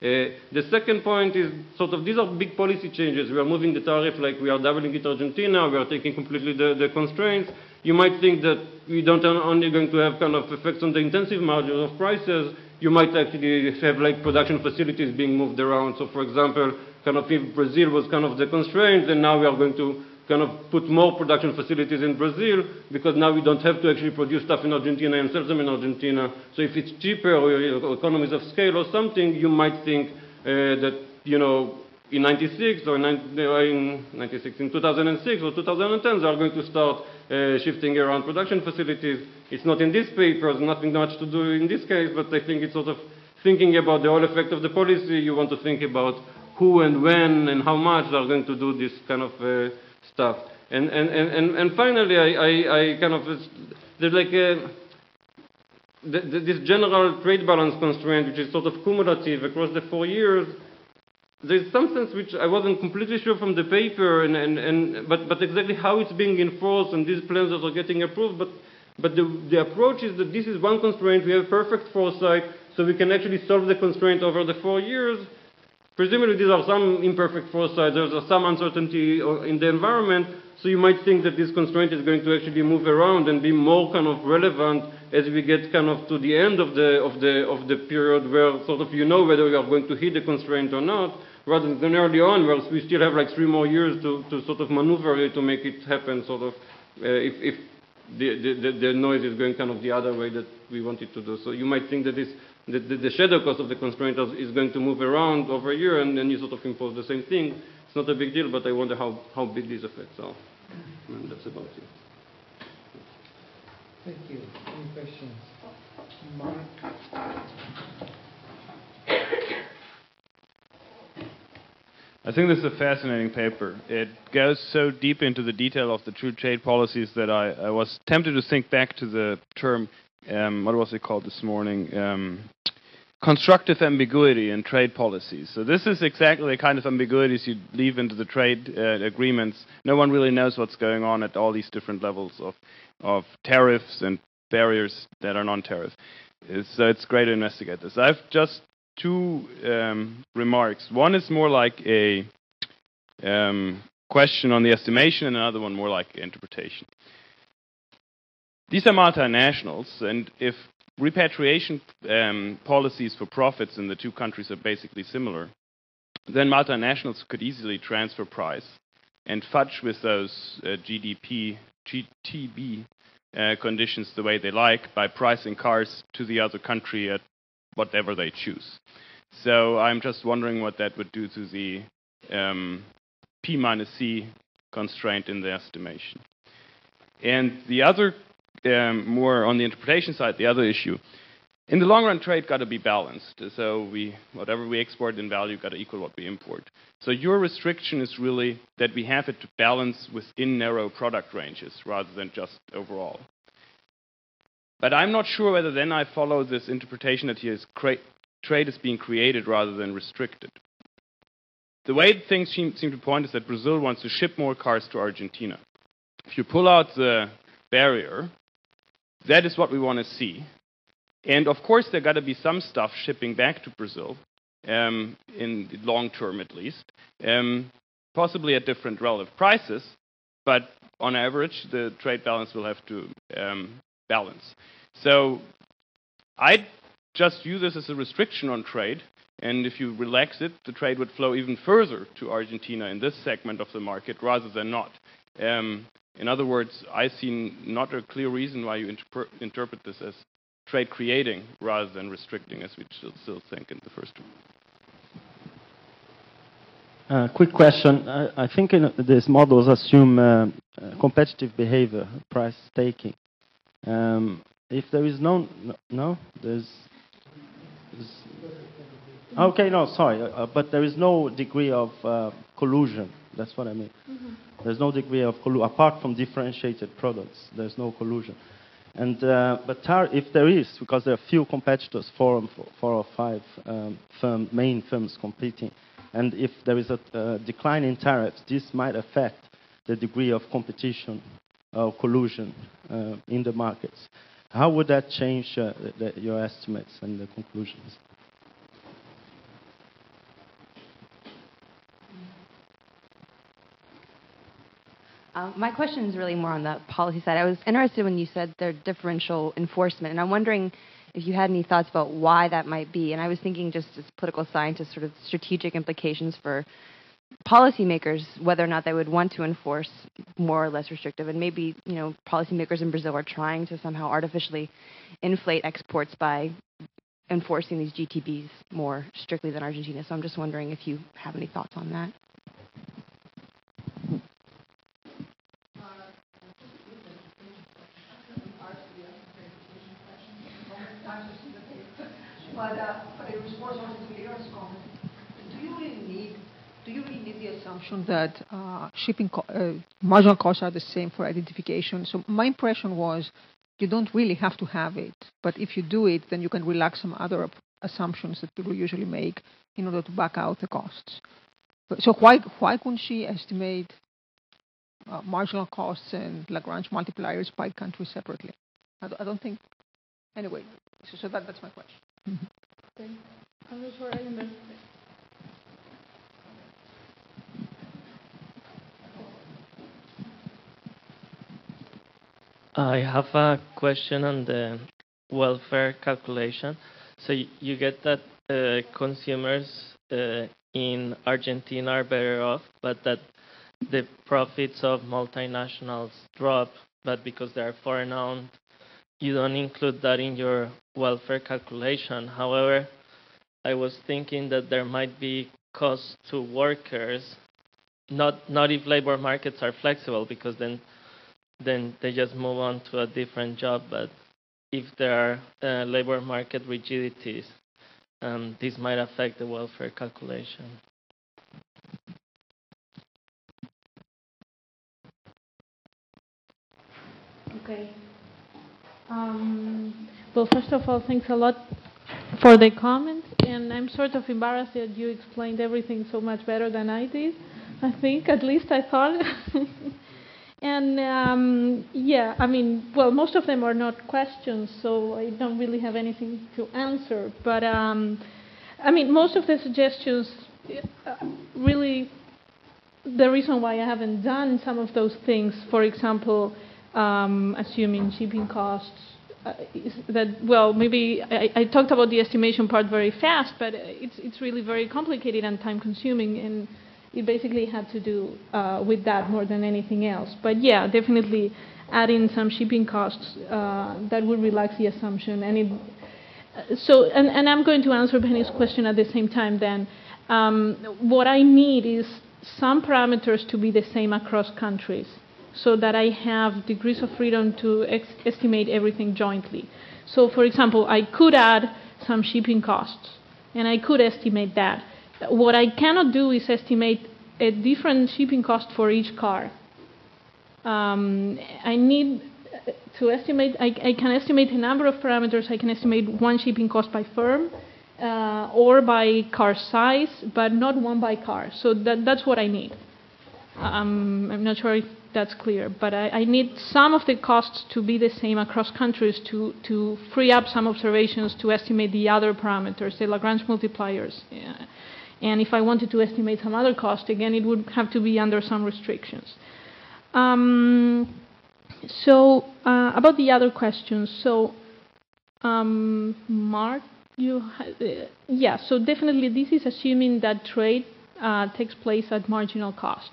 Uh, the second point is sort of these are big policy changes. We are moving the tariff like we are doubling it Argentina. We are taking completely the, the constraints you might think that we don't only going to have kind of effects on the intensive margin of prices, you might actually have like production facilities being moved around. So for example, kind of if Brazil was kind of the constraint, then now we are going to kind of put more production facilities in Brazil because now we don't have to actually produce stuff in Argentina and sell them in Argentina. So if it's cheaper or economies of scale or something, you might think uh, that, you know, in 96 or in 96, in 2006 or 2010, they are going to start uh, shifting around production facilities. It's not in this paper, there's nothing much to do in this case, but I think it's sort of thinking about the whole effect of the policy. You want to think about who and when and how much they are going to do this kind of uh, stuff. And, and, and, and finally, I, I, I kind of, there's like a, the, the, this general trade balance constraint, which is sort of cumulative across the four years, there's some sense which I wasn't completely sure from the paper, and, and, and, but, but exactly how it's being enforced and these plans that are getting approved. But, but the, the approach is that this is one constraint, we have perfect foresight, so we can actually solve the constraint over the four years. Presumably, these are some imperfect foresight, there's some uncertainty in the environment. So you might think that this constraint is going to actually move around and be more kind of relevant as we get kind of to the end of the of the of the period where sort of you know whether you are going to hit the constraint or not, rather than early on where we still have like three more years to, to sort of maneuver it to make it happen sort of uh, if, if the, the, the noise is going kind of the other way that we want it to do. So you might think that this the, the, the shadow cost of the constraint is going to move around over a year and then you sort of impose the same thing. It's not a big deal, but I wonder how, how big these effects are. And that's about it. Thank you. Any questions? Mark? I think this is a fascinating paper. It goes so deep into the detail of the true trade policies that I, I was tempted to think back to the term, um, what was it called this morning? Um, constructive ambiguity in trade policies. So this is exactly the kind of ambiguities you leave into the trade uh, agreements. No one really knows what's going on at all these different levels of, of tariffs and barriers that are non-tariff. So it's great to investigate this. I've just two um, remarks. One is more like a um, question on the estimation, and another one more like interpretation. These are multinationals, and if repatriation um, policies for profits in the two countries are basically similar, then multinationals could easily transfer price and fudge with those uh, GDP, GTB uh, conditions the way they like by pricing cars to the other country at whatever they choose. So I'm just wondering what that would do to the um, P minus C constraint in the estimation. And the other um, more on the interpretation side, the other issue. In the long run, trade got to be balanced. So we, whatever we export in value, got to equal what we import. So your restriction is really that we have it to balance within narrow product ranges rather than just overall. But I'm not sure whether then I follow this interpretation that here is trade is being created rather than restricted. The way things seem, seem to point is that Brazil wants to ship more cars to Argentina. If you pull out the barrier, that is what we want to see. And of course, there got to be some stuff shipping back to Brazil, um, in the long term at least, um, possibly at different relative prices, but on average, the trade balance will have to um, balance. So I just view this as a restriction on trade, and if you relax it, the trade would flow even further to Argentina in this segment of the market rather than not. Um, in other words, I see not a clear reason why you interpre interpret this as trade creating rather than restricting, as we still, think in the first one. Uh, quick question. I, I think these models assume uh, competitive behavior, price taking. Um, if there is no, no, no there's, there's, okay, no, sorry, uh, but there is no degree of uh, collusion. That's what I mean. Mm -hmm. There's no degree of collusion apart from differentiated products. There's no collusion. And uh, but if there is, because there are few competitors, four, four or five um, firm, main firms competing, and if there is a, a decline in tariffs, this might affect the degree of competition or collusion uh, in the markets. How would that change uh, the, your estimates and the conclusions? Um, my question is really more on the policy side. I was interested when you said there differential enforcement, and I'm wondering if you had any thoughts about why that might be. And I was thinking, just as political scientists, sort of strategic implications for policymakers, whether or not they would want to enforce more or less restrictive. And maybe, you know, policymakers in Brazil are trying to somehow artificially inflate exports by enforcing these GTBs more strictly than Argentina. So I'm just wondering if you have any thoughts on that. But, in response also to comment, do you really need the assumption that uh, uh, marginal costs are the same for identification? So my impression was you don't really have to have it, but if you do it, then you can relax some other assumptions that people usually make in order to back out the costs. So why why couldn't she estimate uh, marginal costs and Lagrange multipliers by country separately? I, don't think. Anyway, so, so that, that's my question. I have a question on the welfare calculation. So you get that uh, consumers uh, in Argentina are better off, but that the profits of multinationals drop, but because they are foreign owned, you don't include that in your welfare calculation. However, I was thinking that there might be costs to workers, not not if labor markets are flexible, because then then they just move on to a different job. But if there are uh, labor market rigidities, um, this might affect the welfare calculation. Okay. Um, well, first of all, thanks a lot for the comments, and I'm sort of embarrassed that you explained everything so much better than I did. I think, at least I thought. <laughs> and um, yeah, I mean, well, most of them are not questions, so I don't really have anything to answer. But um, I mean, most of the suggestions uh, really the reason why I haven't done some of those things, for example, um, assuming shipping costs, uh, that well, maybe I, I, talked about the estimation part very fast, but it's it's really very complicated and time consuming, and it basically had to do uh, with that more than anything else. But yeah, definitely adding some shipping costs uh, that would relax the assumption, and it. So, and, and I'm going to answer Penny's question at the same time. Then, um, what I need is some parameters to be the same across countries so that I have degrees of freedom to ex- estimate everything jointly. So, for example, I could add some shipping costs and I could estimate that. What I cannot do is estimate a different shipping cost for each car. Um, I need to estimate, I, I, can estimate a number of parameters. I can estimate one shipping cost by firm uh, or by car size, but not one by car. So that, that's what I need. Um, I'm not sure if that's clear, but I, I, need some of the costs to be the same across countries to, to free up some observations to estimate the other parameters, the Lagrange multipliers. Yeah. And if I wanted to estimate some other cost, again, it would have to be under some restrictions. Um, so uh, about the other questions, so um, Mark, you uh, yeah, so definitely this is assuming that trade uh, takes place at marginal cost.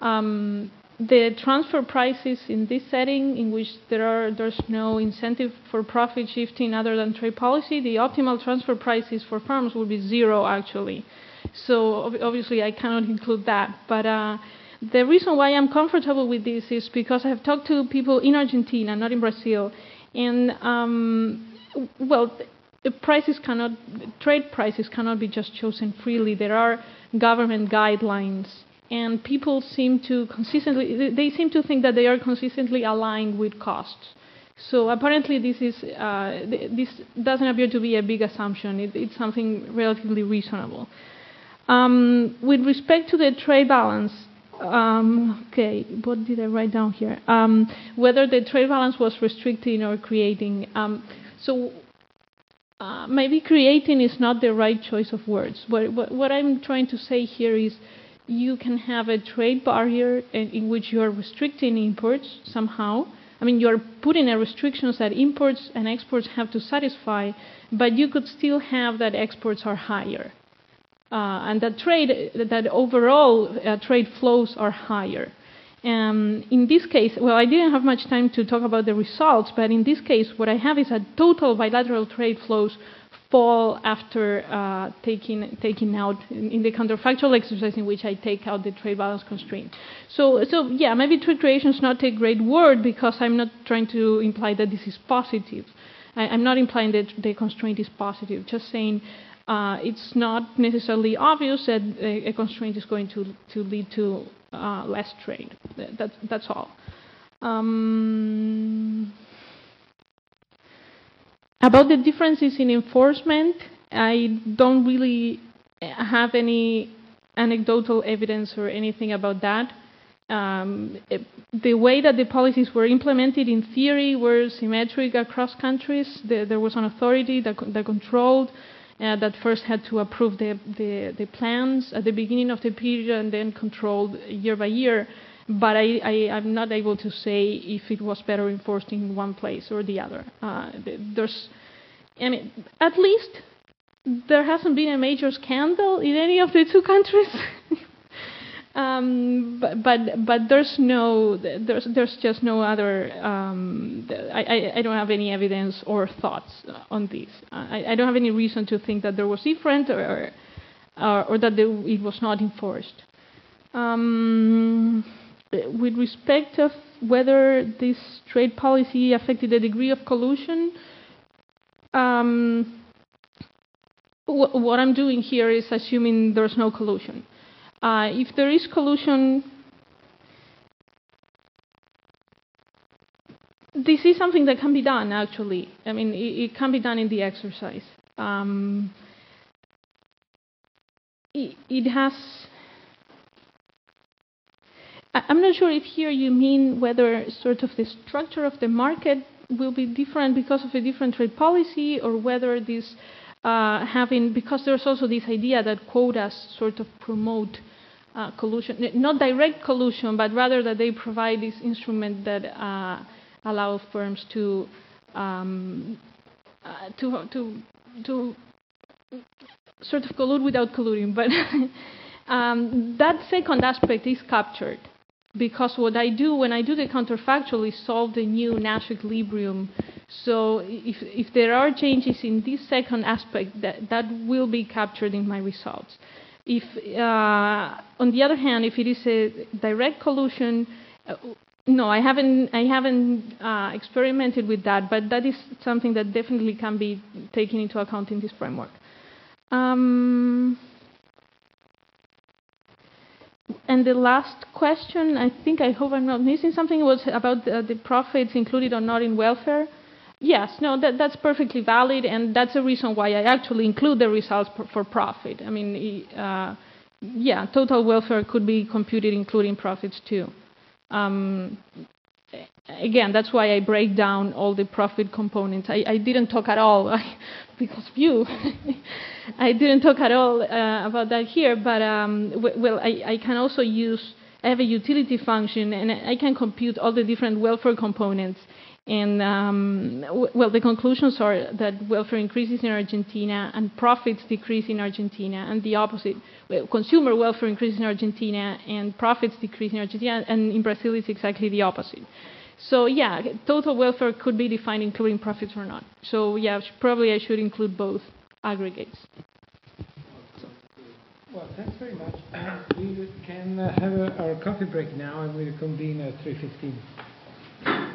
Um, the transfer prices in this setting, in which there are there's no incentive for profit shifting other than trade policy, the optimal transfer prices for firms will be zero actually. So ob- obviously I cannot include that. But uh, the reason why I'm comfortable with this is because I have talked to people in Argentina, not in Brazil, and um, well, prices cannot trade prices cannot be just chosen freely. There are government guidelines and people seem to consistently they seem to think that they are consistently aligned with costs. So apparently this is uh, this doesn't appear to be a big assumption. It, it's something relatively reasonable. Um, with respect to the trade balance, um, okay, what did I write down here? Um, whether the trade balance was restricting or creating. Um, so uh, maybe creating is not the right choice of words. What, what, what I'm trying to say here is you can have a trade barrier in, which you are restricting imports somehow. I mean, you're putting a restrictions that imports and exports have to satisfy, but you could still have that exports are higher. Uh, and that trade, that overall uh, trade flows are higher. Um, in this case, well, I didn't have much time to talk about the results, but in this case, what I have is a total bilateral trade flows fall after uh, taking taking out in, in, the counterfactual exercise in which I take out the trade balance constraint. So so yeah, maybe trade creation is not a great word because I'm not trying to imply that this is positive. I, am not implying that the constraint is positive. Just saying. Uh, it's not necessarily obvious that a, a, constraint is going to, to lead to uh, less trade. That, that's all. Um, about the differences in enforcement, I don't really have any anecdotal evidence or anything about that. Um, it, the way that the policies were implemented in theory were symmetric across countries. The, there was an authority that, that controlled, uh, that first had to approve the, the, the, plans at the beginning of the period and then controlled year by year. But I, I, am not able to say if it was better enforced in one place or the other. Uh, there's, I mean, at least there hasn't been a major scandal in any of the two countries. <laughs> um, but, but but there's no there's there's just no other. Um, I, I don't have any evidence or thoughts on this. I, I don't have any reason to think that there was different or or, or that it was not enforced. Um, with respect of whether this trade policy affected the degree of collusion, um, wh what I'm doing here is assuming there's no collusion. Uh, if there is collusion, this is something that can be done, actually. I mean, it, it can be done in the exercise. Um, it, it has I'm not sure if here you mean whether sort of the structure of the market will be different because of a different trade policy or whether this uh, having, because there's also this idea that quotas sort of promote uh, collusion, not direct collusion, but rather that they provide this instrument that uh, allows firms to, um, uh, to, to, to sort of collude without colluding. But <laughs> um, that second aspect is captured because what I do when I do the counterfactual is solve the new Nash equilibrium. So if, if there are changes in this second aspect, that, that will be captured in my results. If, uh, on the other hand, if it is a direct collusion, uh, no, I haven't, I haven't uh, experimented with that, but that is something that definitely can be taken into account in this framework. Um, and the last question, I think, I hope I'm not missing something, was about the, the profits included or not in welfare. Yes, no, that, that's perfectly valid, and that's the reason why I actually include the results for, for profit. I mean, uh, yeah, total welfare could be computed including profits too. Um, again, that's why I break down all the profit components. I, I didn't talk at all, <laughs> because you, <laughs> I didn't talk at all uh, about that here, but um, w- well, I, I, can also use, I have a utility function, and I can compute all the different welfare components. And um, w- well, the conclusions are that welfare increases in Argentina and profits decrease in Argentina, and the opposite. Well, consumer welfare increases in Argentina and profits decrease in Argentina, and in Brazil it's exactly the opposite. So yeah, total welfare could be defined including profits or not. So yeah, probably I should include both aggregates. Well, thanks very much. <clears throat> we can uh, have a, our coffee break now, and we'll convene at 3:15.